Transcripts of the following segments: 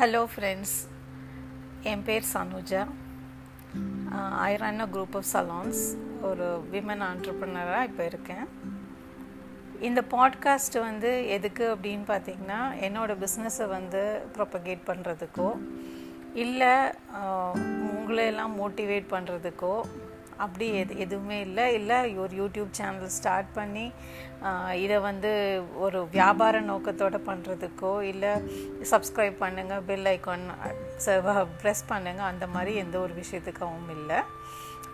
Hello friends என் பேர் Sanuja. I run a group of salons ஒரு விமன் ஆண்டர்ப்ரனராக இப்போ இருக்கேன். இந்த பாட்காஸ்ட் வந்து எதுக்கு அப்படின்னு பார்த்தீங்கன்னா என்னோடய பிஸ்னஸை வந்து ப்ரொப்பகேட் பண்ணுறதுக்கோ இல்லை உங்களையெல்லாம் மோட்டிவேட் பண்ணுறதுக்கோ அப்படி எது எதுவுமே இல்லை. இல்லை ஒரு யூடியூப் சேனல் ஸ்டார்ட் பண்ணி இதை வந்து ஒரு வியாபார நோக்கத்தோடு பண்ணுறதுக்கோ இல்லை சப்ஸ்கிரைப் பண்ணுங்கள் பெல் ஐக்கான் ப்ரெஸ் பண்ணுங்கள் அந்த மாதிரி எந்த ஒரு விஷயத்துக்காகவும் இல்லை.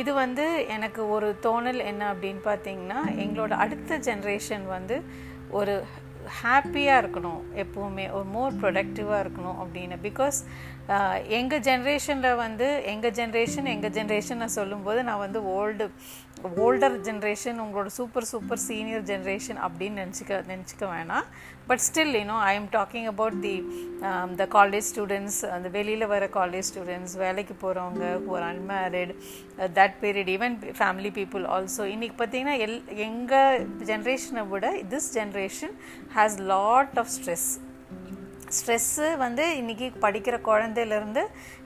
இது வந்து எனக்கு ஒரு தோணல் என்ன அப்படின்னு பார்த்தீங்கன்னா எங்களோட அடுத்த ஜென்ரேஷன் வந்து ஒரு ஹாப்பியாக இருக்கணும் எப்போவுமே ஒரு மோர் ப்ரொடக்டிவாக இருக்கணும் அப்படின்னு. பிகாஸ் எங்கள் ஜென்ரேஷனில் வந்து எங்கள் ஜென்ரேஷன் எங்கள் ஜென்ரேஷன் நான் சொல்லும்போது நான் வந்து ஓல்டு ஓல்டர் ஜென்ரேஷன் உங்களோட சூப்பர் சூப்பர் சீனியர் ஜென்ரேஷன் அப்படின்னு நினச்சிக்க நினச்சிக்க வேணாம். But still you know I am talking about the the college students அந்த வெளியில் வர காலேஜ் ஸ்டூடெண்ட்ஸ் வேலைக்கு போகிறவங்க ஒரு unmarried that period even family people also இன்றைக்கி பார்த்தீங்கன்னா எல் எங்கள் ஜென்ரேஷனை விட this generation has lot of stress stress வந்து இன்றைக்கி படிக்கிற குழந்தையிலேருந்து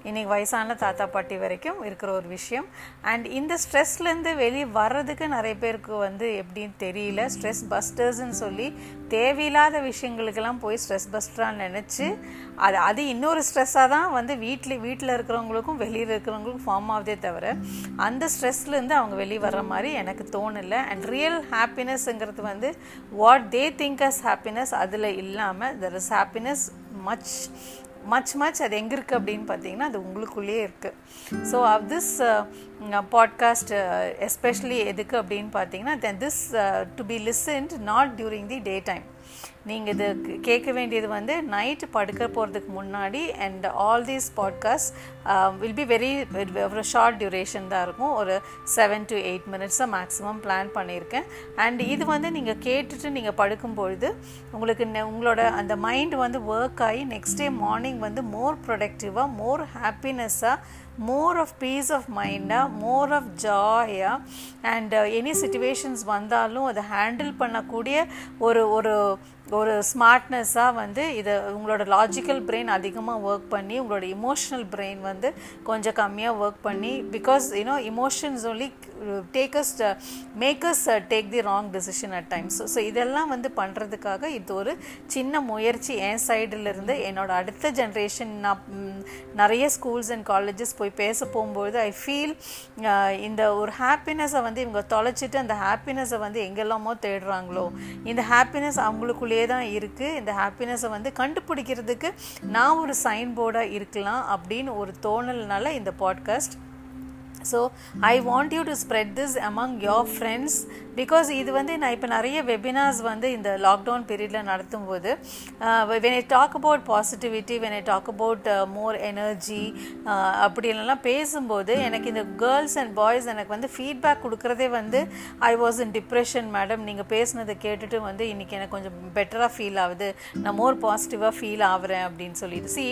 இன்றைக்கி வயசான தாத்தா பாட்டி வரைக்கும் இருக்கிற ஒரு விஷயம். அண்ட் இந்த ஸ்ட்ரெஸ்லேருந்து வெளியே வர்றதுக்கு நிறைய பேருக்கு வந்து எப்படின்னு தெரியல. ஸ்ட்ரெஸ் பஸ்டர்ஸ்ன்னு சொல்லி தேவையில்லாத விஷயங்களுக்கெல்லாம் போய் ஸ்ட்ரெஸ் பஸ்டரான்னு நினச்சி அது அது இன்னொரு ஸ்ட்ரெஸ்ஸாக தான் வந்து வீட்டில் வீட்டில் இருக்கிறவங்களுக்கும் வெளியில் இருக்கிறவங்களுக்கும் ஃபார்ம் ஆகுதே தவிர அந்த ஸ்ட்ரெஸ்லேருந்து அவங்க வெளியே வர்ற மாதிரி எனக்கு தோணலை. அண்ட் ரியல் ஹாப்பினஸ்ங்கிறது வந்து what they think as happiness அதில் இல்லாமல் there is happiness much much much அது எங்கே இருக்குது அப்படின்னு பார்த்தீங்கன்னா அது உங்களுக்குள்ளேயே இருக்குது so of this podcast especially எதுக்கு அப்படின்னு பார்த்தீங்கன்னா then this to be listened not during the day time நீங்கள் இது கேட்க வேண்டியது வந்து நைட்டு படுக்க போகிறதுக்கு முன்னாடி and all these podcast will be very ஒரு ஷார்ட் டியூரேஷன் தான் இருக்கும். ஒரு செவன் டு எயிட் மினிட்ஸ் தான் மேக்ஸிமம் பிளான் பண்ணியிருக்கேன். அண்ட் இது வந்து நீங்கள் கேட்டுட்டு நீங்கள் படுக்கும்பொழுது உங்களுக்கு உங்களோட அந்த மைண்ட் வந்து ஒர்க் ஆகி நெக்ஸ்ட் டே மார்னிங் வந்து மோர் ப்ரொடக்டிவாக மோர் ஹாப்பினஸ்ஸாக மோர் ஆஃப் பீஸ் ஆஃப் மைண்டாக மோர் ஆஃப் ஜாயாக அண்ட் எனி சுச்சுவேஷன்ஸ் வந்தாலும் அதை ஹேண்டில் பண்ணக்கூடிய ஒரு ஒரு ஒரு ஸ்மார்ட்னஸ்ஸாக வந்து இதை உங்களோட லாஜிக்கல் பிரெயின் அதிகமாக ஒர்க் பண்ணி உங்களோட இமோஷனல் பிரெயின் வந்து கொஞ்சம் கம்மியாக ஒர்க் பண்ணி because you know emotions only takes makers take the wrong decision at times so இதெல்லாம் வந்து பண்ணுறதுக்காக இது ஒரு சின்ன முயற்சி. என் சைடிலிருந்து என்னோட அடுத்த ஜென்ரேஷன் நான் நிறைய ஸ்கூல்ஸ் அண்ட் காலேஜஸ் போய் பேச போகும்போது ஐ ஃபீல் uh, இந்த ஒரு ஹாப்பினஸை வந்து இவங்க தொலைச்சிட்டு அந்த ஹாப்பினஸை வந்து எங்கெல்லாமோ தேடுறாங்களோ இந்த ஹாப்பினஸ் உள்ளே தான் இருக்குது இந்த ஹாப்பினஸை வந்து கண்டுபிடிக்கிறதுக்கு நான் ஒரு சைன் போர்டாக இருக்கலாம் அப்படின்னு ஒரு தோணல்னால இந்த podcast so I want you to spread this among your friends because இது வந்து நான் இப்போ நிறைய வெபினார்ஸ் வந்து இந்த லாக்டவுன் பீரியடில் நடத்தும் போது when I talk about positivity when I talk about more energy அப்படின்லாம் பேசும்போது எனக்கு இந்த கேர்ள்ஸ் அண்ட் பாய்ஸ் எனக்கு வந்து ஃபீட்பேக் கொடுக்குறதே வந்து I was in depression madam நீங்கள் பேசுனதை கேட்டுட்டு வந்து இன்றைக்கி எனக்கு கொஞ்சம் பெட்டராக ஃபீல் ஆகுது. நான் மோர் பாசிட்டிவாக ஃபீல் ஆகுறேன் அப்படின்னு சொல்லிட்டு. சி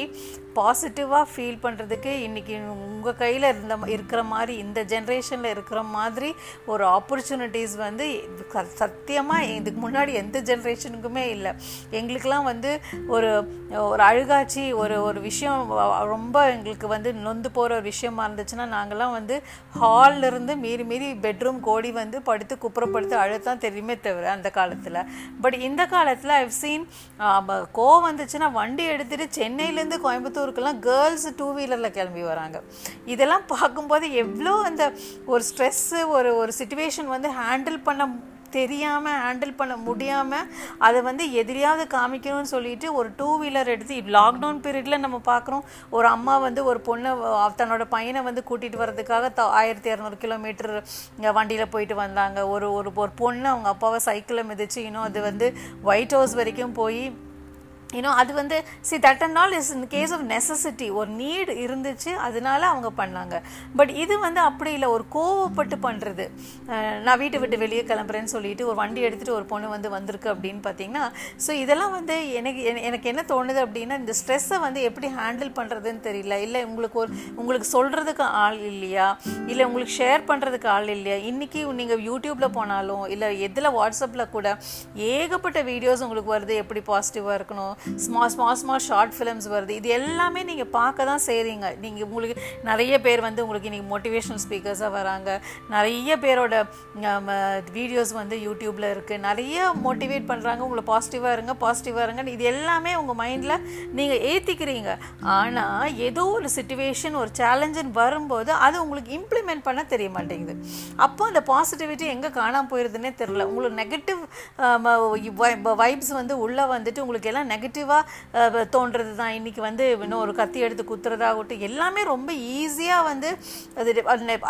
பாசிட்டிவாக ஃபீல் பண்ணுறதுக்கு இன்றைக்கி உங்கள் கையில் இருந்த இருக்கிற மாதிரி மாதிரி இந்த ஜென்ரேஷனில் இருக்கிற மாதிரி ஒரு ஆப்பர்ச்சுனிட்டிஸ் வந்து சத்தியமாக இதுக்கு முன்னாடி எந்த ஜென்ரேஷனுக்குமே இல்லை. எங்களுக்கெல்லாம் வந்து ஒரு ஒரு அழுகாச்சி ஒரு ஒரு விஷயம் ரொம்ப எங்களுக்கு வந்து நொந்து போகிற ஒரு விஷயமா இருந்துச்சுன்னா நாங்கள்லாம் வந்து ஹால்லேருந்து மீறி மீறி பெட்ரூம் கோடி வந்து படுத்து குப்புறப்படுத்து அழுத்தான் தெரியுமே தவிர அந்த காலத்தில். பட் இந்த காலத்தில் ஐவ் சீன் கோவம் வந்துச்சுன்னா வண்டி எடுத்துகிட்டு சென்னையிலேருந்து கோயம்புத்தூருக்கெல்லாம் கேர்ள்ஸ் டூ வீலரில் கிளம்பி வராங்க. இதெல்லாம் பார்க்கும்போது எவ்வளோ அந்த ஒரு ஸ்ட்ரெஸ்ஸு ஒரு ஒரு சுச்சுவேஷன் வந்து ஹேண்டில் பண்ண தெரியாமல் ஹேண்டில் பண்ண முடியாமல் அதை வந்து எதிரியாவது காமிக்கணும்னு சொல்லிட்டு ஒரு டூ வீலர் எடுத்து லாக்டவுன் பீரியடில் நம்ம பார்க்குறோம். ஒரு அம்மா வந்து ஒரு பொண்ணை தன்னோட பையனை வந்து கூட்டிகிட்டு வர்றதுக்காக த ஆயிரத்தி இரநூறு கிலோமீட்டர் வண்டியில் போயிட்டு வந்தாங்க. ஒரு ஒரு ஒரு பொண்ணு அவங்க அப்பாவை சைக்கிளை மிதிச்சு இன்னும் அது வந்து ஒயிட் ஹவுஸ் வரைக்கும் போய் ஏன்னோ அது வந்து see that and all is in case of necessity ஒரு நீடு இருந்துச்சு அதனால அவங்க பண்ணாங்க. பட் இது வந்து அப்படி இல்லை. ஒரு கோவப்பட்டு பண்ணுறது நான் வீட்டை விட்டு வெளியே கிளம்புறேன்னு சொல்லிட்டு ஒரு வண்டி எடுத்துகிட்டு ஒரு பொண்ணு வந்து வந்திருக்கு அப்படின்னு பார்த்தீங்கன்னா ஸோ இதெல்லாம் வந்து எனக்கு எனக்கு என்ன தோணுது அப்படின்னா இந்த ஸ்ட்ரெஸ்ஸை வந்து எப்படி ஹேண்டில் பண்ணுறதுன்னு தெரியல. இல்லை உங்களுக்கு ஒரு உங்களுக்கு சொல்கிறதுக்கு ஆள் இல்லையா? இல்லை உங்களுக்கு ஷேர் பண்ணுறதுக்கு ஆள் இல்லையா? இன்றைக்கி நீங்கள் யூடியூப்பில் போனாலும் இல்லை எதில் வாட்ஸ்அப்பில் கூட ஏகப்பட்ட வீடியோஸ் உங்களுக்கு வருது. எப்படி பாசிட்டிவாக இருக்கணும்? Small small small short films வருது. இது எல்லாமே நீங்கள் பார்க்க தான் செய்கிறீங்க நீங்கள் உங்களுக்கு நிறைய பேர் வந்து உங்களுக்கு இன்றைக்கி மோட்டிவேஷனல் ஸ்பீக்கர்ஸாக வராங்க. நிறைய பேரோட வீடியோஸ் வந்து யூடியூப்பில் இருக்குது நிறைய மோட்டிவேட் பண்ணுறாங்க உங்களை பாசிட்டிவாக இருங்க பாசிட்டிவாக இருங்க இது எல்லாமே உங்கள் மைண்டில் நீங்கள் ஏற்றிக்கிறீங்க ஆனால் ஏதோ ஒரு சுச்சுவேஷன் ஒரு சேலஞ்சுன்னு வரும்போது அது உங்களுக்கு இம்ப்ளிமெண்ட் பண்ண தெரிய மாட்டேங்குது. அப்போ அந்த பாசிட்டிவிட்டி எங்கே காணாமல் போயிருதுன்னே தெரில உங்களுக்கு நெகட்டிவ் வைப்ஸ் வந்து உள்ளே வந்துட்டு உங்களுக்கு எல்லாம் நெகட்டிவ் நெகட்டிவாக தோன்றது தான் இன்றைக்கி வந்து இன்னும் ஒரு கத்தி எடுத்து குத்துறதாகட்டும் எல்லாமே ரொம்ப ஈஸியாக வந்து அது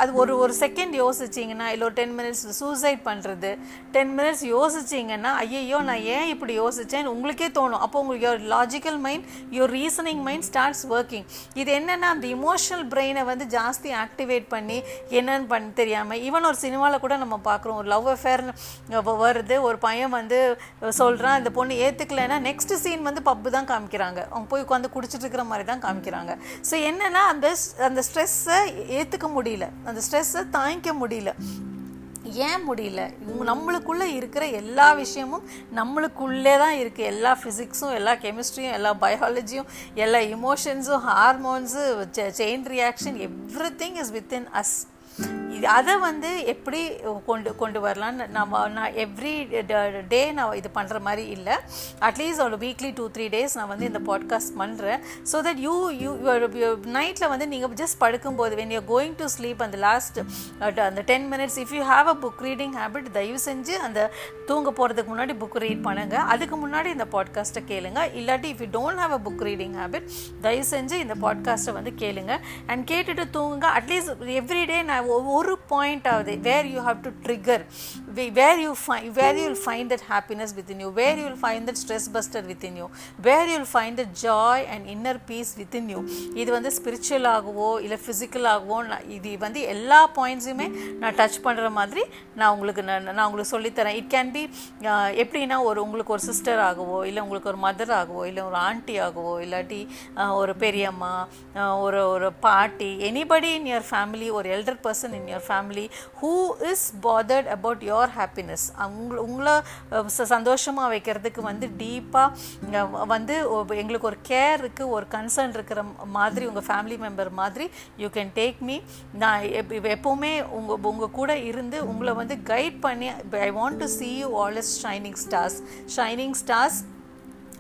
அது ஒரு ஒரு செகண்ட் யோசிச்சிங்கன்னா இல்லை ஒரு டென் மினிட்ஸ் சூசைட் பண்ணுறது டென் மினிட்ஸ் யோசிச்சிங்கன்னா ஐயையோ நான் ஏன் இப்படி யோசித்தேன் உங்களுக்கே தோணும். அப்போ உங்களுக்கு your logical mind your reasoning mind starts working இது என்னென்னா அந்த இமோஷனல் பிரெயினை வந்து ஜாஸ்தி ஆக்டிவேட் பண்ணி என்னன்னு பண்ண தெரியாமல் ஈவன் ஒரு சினிமாவில் கூட நம்ம பார்க்குறோம் ஒரு லவ் அஃபேர் வருது ஒரு பையன் வந்து சொல்கிறான் இந்த பொண்ணு ஏற்றுக்கலைன்னா நெக்ஸ்ட் சீன் வந்து வந்து பப்பு தான் காமிக்கிறாங்க. அவங்க போய் உட்காந்து குடிச்சிட்டு இருக்கிற மாதிரி தான் காமிக்கிறாங்க. ஸோ என்னென்னா அந்த அந்த ஸ்ட்ரெஸ்ஸை ஏற்றுக்க முடியல. அந்த ஸ்ட்ரெஸ்ஸை தாங்கிக்க முடியல. ஏன் முடியல? நம்மளுக்குள்ளே இருக்கிற எல்லா விஷயமும் நம்மளுக்குள்ளே தான் இருக்குது எல்லா ஃபிசிக்ஸும் எல்லா கெமிஸ்ட்ரியும் எல்லா பயாலஜியும் எல்லா இமோஷன்ஸும் hormones chain reaction everything is within us அதை வந்து எப்படி கொண்டு கொண்டு வரலான்னு நம்ம நான் எவ்ரி டே நான் இது பண்ணுற மாதிரி இல்லை. அட்லீஸ்ட் ஒரு வீக்லி டூ த்ரீ டேஸ் நான் வந்து இந்த பாட்காஸ்ட் பண்ணுறேன் ஸோ தட் யூ யூ நைட்டில் வந்து நீங்கள் ஜஸ்ட் படுக்கும்போது when you going to sleep அந்த லாஸ்ட் uh, அந்த ten minutes if you have a book reading habit தயவு செஞ்சு அந்த தூங்க போகிறதுக்கு முன்னாடி புக் ரீட் பண்ணுங்கள் அதுக்கு முன்னாடி இந்த பாட்காஸ்ட்டை கேளுங்க. இல்லாட்டி if you don't have a book reading habit தயவு செஞ்சு இந்த பாட்காஸ்ட்டை வந்து கேளுங்க. அண்ட் கேட்டுட்டு தூங்குங்க. அட்லீஸ்ட் எவ்ரிடே நான் ஒரு point of the where you have to trigger where you find where you will find that happiness within you where you will find that stress buster within you where you will find the joy and inner peace within you இது வந்து spiritual ஆகவோ இல்லை ஃபிசிக்கலாகவோ நான் இது வந்து எல்லா பாயிண்ட்ஸுமே நான் touch பண்ணுற மாதிரி நான் உங்களுக்கு நான் நான் உங்களுக்கு சொல்லித்தரேன். இட் கேன் பி எப்படின்னா ஒரு உங்களுக்கு ஒரு சிஸ்டர் ஆகவோ இல்லை உங்களுக்கு ஒரு மதர் ஆகவோ இல்லை ஒரு ஆண்டி ஆகவோ இல்லாட்டி ஒரு பெரியம்மா ஒரு ஒரு பாட்டி எனிபடி இன் யுவர் ஃபேமிலி ஒரு elder person in your family who is bothered about your happiness உங்களை உங்களை சந்தோஷமாக வைக்கிறதுக்கு வந்து டீப்பாக வந்து எங்களுக்கு ஒரு கேர் இருக்குது ஒரு கன்சர்ன் இருக்கிற மாதிரி உங்கள் ஃபேமிலி மெம்பர் மாதிரி யூ கேன் டேக் மீ நான் எப்போவுமே உங்கள் உங்கள் கூட இருந்து உங்களை வந்து கைட் பண்ணி I want to see you all is shining stars shining stars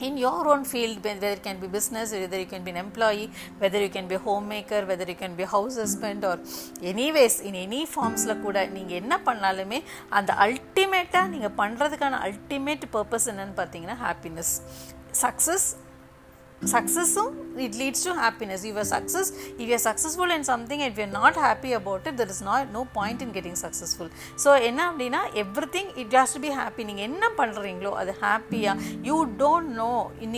in your own field whether it can be business whether you can be an employee whether you can be a homemaker whether you can be a house husband or anyways in any ஃபார்ம்ஸில் கூட நீங்கள் என்ன பண்ணாலுமே அந்த அல்டிமேட்டாக நீங்கள் பண்ணுறதுக்கான ultimate purpose என்னன்னு பார்த்தீங்கன்னா happiness success சக்ஸஸும் it leads to happiness you are success if you successful in something it you not happy about it there is not no point in getting successful so என்ன அப்படின்னா everything it has to be happy நீங்கள் என்ன பண்ணுறீங்களோ அது ஹாப்பியாக you don't know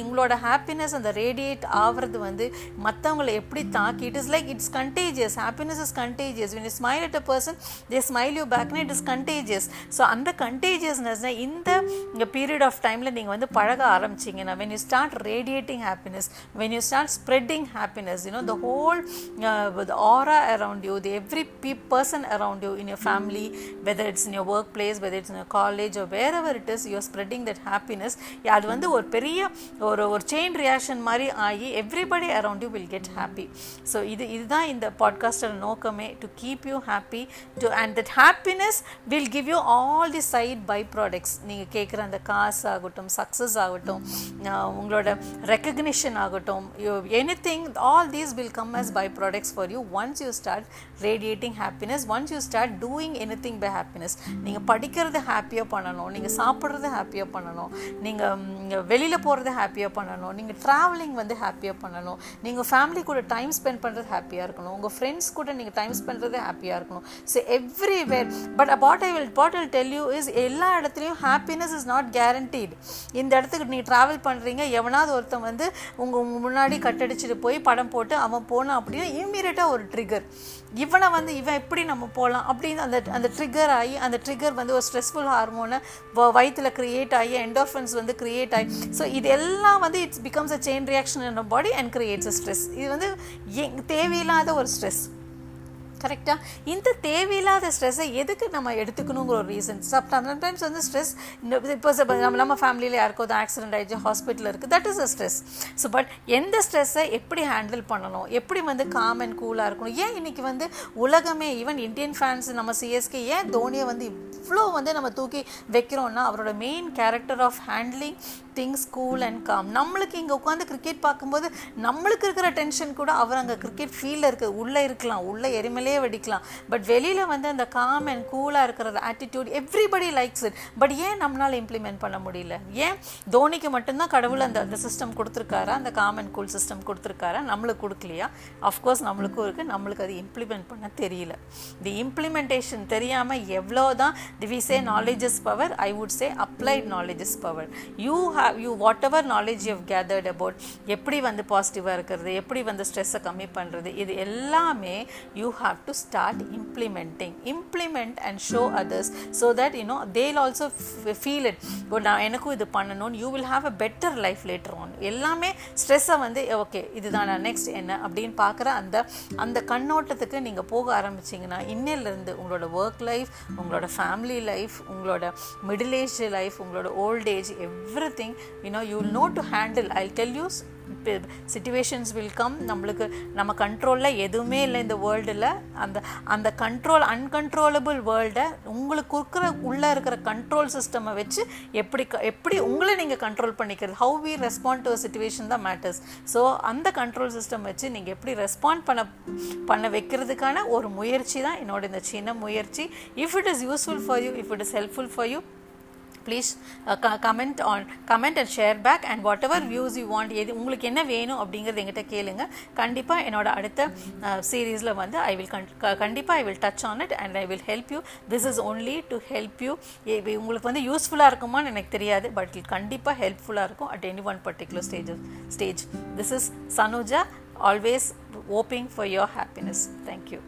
உங்களோட happiness அந்த radiate ஆகிறது வந்து மற்றவங்களை எப்படி தாக்கி it is like it's contagious happiness is contagious when you smile at a person they smile you பேக்னா it is contagious so அந்த கண்டேஜியஸ்னஸ் இந்த பீரியட் ஆஃப் டைமில் நீங்கள் வந்து பழக ஆரம்பிச்சிங்கன்னா when you start radiating happiness when you start spreading happiness you know the whole uh, the aura around you the every pe- person around you in your family whether it's in your workplace whether it's in your college or wherever it is you're spreading that happiness அது வந்து ஒரு பெரிய ஒரு ஒரு chain reaction மாதிரி ஆகி everybody around you will get happy so இது இதுதான் இந்த பாட்காஸ்டோட நோக்கமே to keep you happy to and that happiness will give you all the side by products நீங்கள் கேட்குற அந்த காசு ஆகட்டும் சக்ஸஸ் ஆகட்டும் உங்களோட ரெக்கக்னிஷன் ஆகட்டும் anything all these will come as by products for you once you start radiating happiness once you start doing anything by happiness நீங்கள் படிக்கிறது ஹாப்பியாக பண்ணணும் நீங்கள் சாப்பிட்றது ஹாப்பியாக பண்ணணும் நீங்கள் வெளியில் போகிறது ஹாப்பியாக பண்ணணும் நீங்கள் ட்ராவலிங் வந்து ஹாப்பியாக பண்ணணும் நீங்கள் ஃபேமிலி கூட டைம் ஸ்பெண்ட் பண்ணுறது ஹாப்பியாக இருக்கணும் உங்கள் ஃப்ரெண்ட்ஸ் கூட நீங்கள் டைம் ஸ்பெண்ட் ஹாப்பியாக இருக்கணும். So everywhere but what I will what will tell you is எல்லா இடத்துலையும் ஹாப்பினஸ் இஸ் நாட் கேரண்டீட் இந்த இடத்துக்கு நீங்கள் ட்ராவல் பண்ணுறீங்க எவனாவது ஒருத்தன் வந்து உங்கள் உங்கள் முன்னாடி கட்டடிச்சிட்டு போய் படம் போட்டு அவன் போனான் அப்படின்னா இம்மீடியட்டாக ஒரு ட்ரிகர் இவனை வந்து இவன் எப்படி நம்ம போகலாம் அப்படின்னு அந்த அந்த ட்ரிகர் ஆகி அந்த ட்ரிகர் வந்து ஒரு ஸ்ட்ரெஸ்ஃபுல் ஹார்மோனை வயிற்றில் க்ரியேட் ஆகி என்டோஃபன்ஸ் வந்து க்ரியேட் ஆகி. ஸோ இது எல்லாம் வந்து it's becomes a chain reaction in body and creates a stress இது வந்து தேவையில்லாத ஒரு ஸ்ட்ரெஸ் கரெக்டாக இந்த தேவையில்லாத ஸ்ட்ரெஸ்ஸை எதுக்கு நம்ம எடுத்துக்கணுங்கிற ஒரு ரீசன் சம்டைம்ஸ் வந்து ஸ்ட்ரெஸ் இப்போ நம்ம நம்ம ஃபேமிலியில் யாருக்கோ ஆக்சிடென்ட் ஆகிடுச்சு ஹாஸ்பிட்டல் இருக்குது that is a stress so but எந்த ஸ்ட்ரெஸ்ஸை எப்படி ஹேண்டில் பண்ணணும்? எப்படி வந்து காம் அண்ட் கூலாக இருக்கணும்? ஏன் இன்னைக்கு வந்து உலகமே ஈவன் இந்தியன் ஃபேன்ஸ் நம்ம சிஎஸ்கே ஏன் தோனியை வந்து இவ்வளோ வந்து நம்ம தூக்கி வைக்கிறோம்னா அவரோட main character of handling things cool and calm நம்மளுக்கு இங்கே உட்காந்து கிரிக்கெட் பார்க்கும்போது நம்மளுக்கு இருக்கிற டென்ஷன் கூட அவர் அங்கே கிரிக்கெட் ஃபீல்டில் இருக்க உள்ளே இருக்கலாம். உள்ளே எரிமலையே வெடிக்கலாம் பட் வெளியில் வந்து அந்த காம் அண்ட் கூலாக இருக்கிற attitude everybody likes it but ஏன் நம்மளால் இம்ப்ளிமெண்ட் பண்ண முடியல? ஏன் தோனிக்கு மட்டும்தான் கடவுள் அந்த அந்த சிஸ்டம் கொடுத்துருக்காரா? அந்த காம் அண்ட் கூல் சிஸ்டம் கொடுத்துருக்காரா? நம்மளுக்கு கொடுக்கலையா? அஃப்கோர்ஸ் நம்மளுக்கும் இருக்குது நம்மளுக்கு அது இம்ப்ளிமெண்ட் பண்ண தெரியல. தி இம்ப்ளிமெண்டேஷன் தெரியாமல் எவ்வளோ தான் the we say knowledge is power I would say applied knowledge is power you have you whatever knowledge you gathered about எப்படி வந்து பாசிட்டிவாக இருக்கிறது? எப்படி வந்து ஸ்ட்ரெஸ்ஸை கம்மி பண்ணுறது இது எல்லாமே you have to start implementing implement and show others so that you know they'll also feel it நான் எனக்கும் இது பண்ணணும்னு you will have a better life later on எல்லாமே ஸ்ட்ரெஸ்ஸை வந்து ஓகே இதுதான் நான் நெக்ஸ்ட் என்ன? அப்படின்னு பார்க்குற அந்த அந்த கண்ணோட்டத்துக்கு நீங்கள் போக ஆரம்பிச்சிங்கன்னா இன்னிலேருந்து உங்களோட ஒர்க் லைஃப் உங்களோட ஃபேமிலி லைஃப் உங்களோட மிடில் ஏஜ் லைஃப் உங்களோட old age everything you know you will know to handle I tell use situations will come நம்மளுக்கு நம்ம கண்ட்ரோலில் எதுவுமே இல்லை இந்த வேர்ல்டில் அந்த அந்த கண்ட்ரோல் அன்கண்ட்ரோலபிள் வேர்ல்டை உங்களுக்கு இருக்கிற உள்ளே இருக்கிற கண்ட்ரோல் சிஸ்டமை வச்சு எப்படி எப்படி உங்களை நீங்கள் கண்ட்ரோல் பண்ணிக்கிறது? How we respond to situation தான் மேட்டர்ஸ் ஸோ அந்த கண்ட்ரோல் சிஸ்டம் வச்சு நீங்கள் எப்படி ரெஸ்பாண்ட் பண்ண பண்ண வைக்கிறதுக்கான ஒரு முயற்சி தான் என்னோட இந்த சின்ன முயற்சி. If it is useful for you if it is helpful for you please comment on comment and share back and whatever views you want எது உங்களுக்கு என்ன வேணும் அப்படிங்கிறது எங்கிட்ட கேளுங்க. கண்டிப்பாக என்னோட அடுத்த சீரீஸில் வந்து ஐ வில் கண்டிப்பாக I will touch on it and I will help you this is only to help you உங்களுக்கு வந்து யூஸ்ஃபுல்லாக இருக்குமான்னு எனக்கு தெரியாது பட் கண்டிப்பாக ஹெல்ப்ஃபுல்லாக இருக்கும் at any one particular stage stage this is Sanuja always hoping for your happiness thank you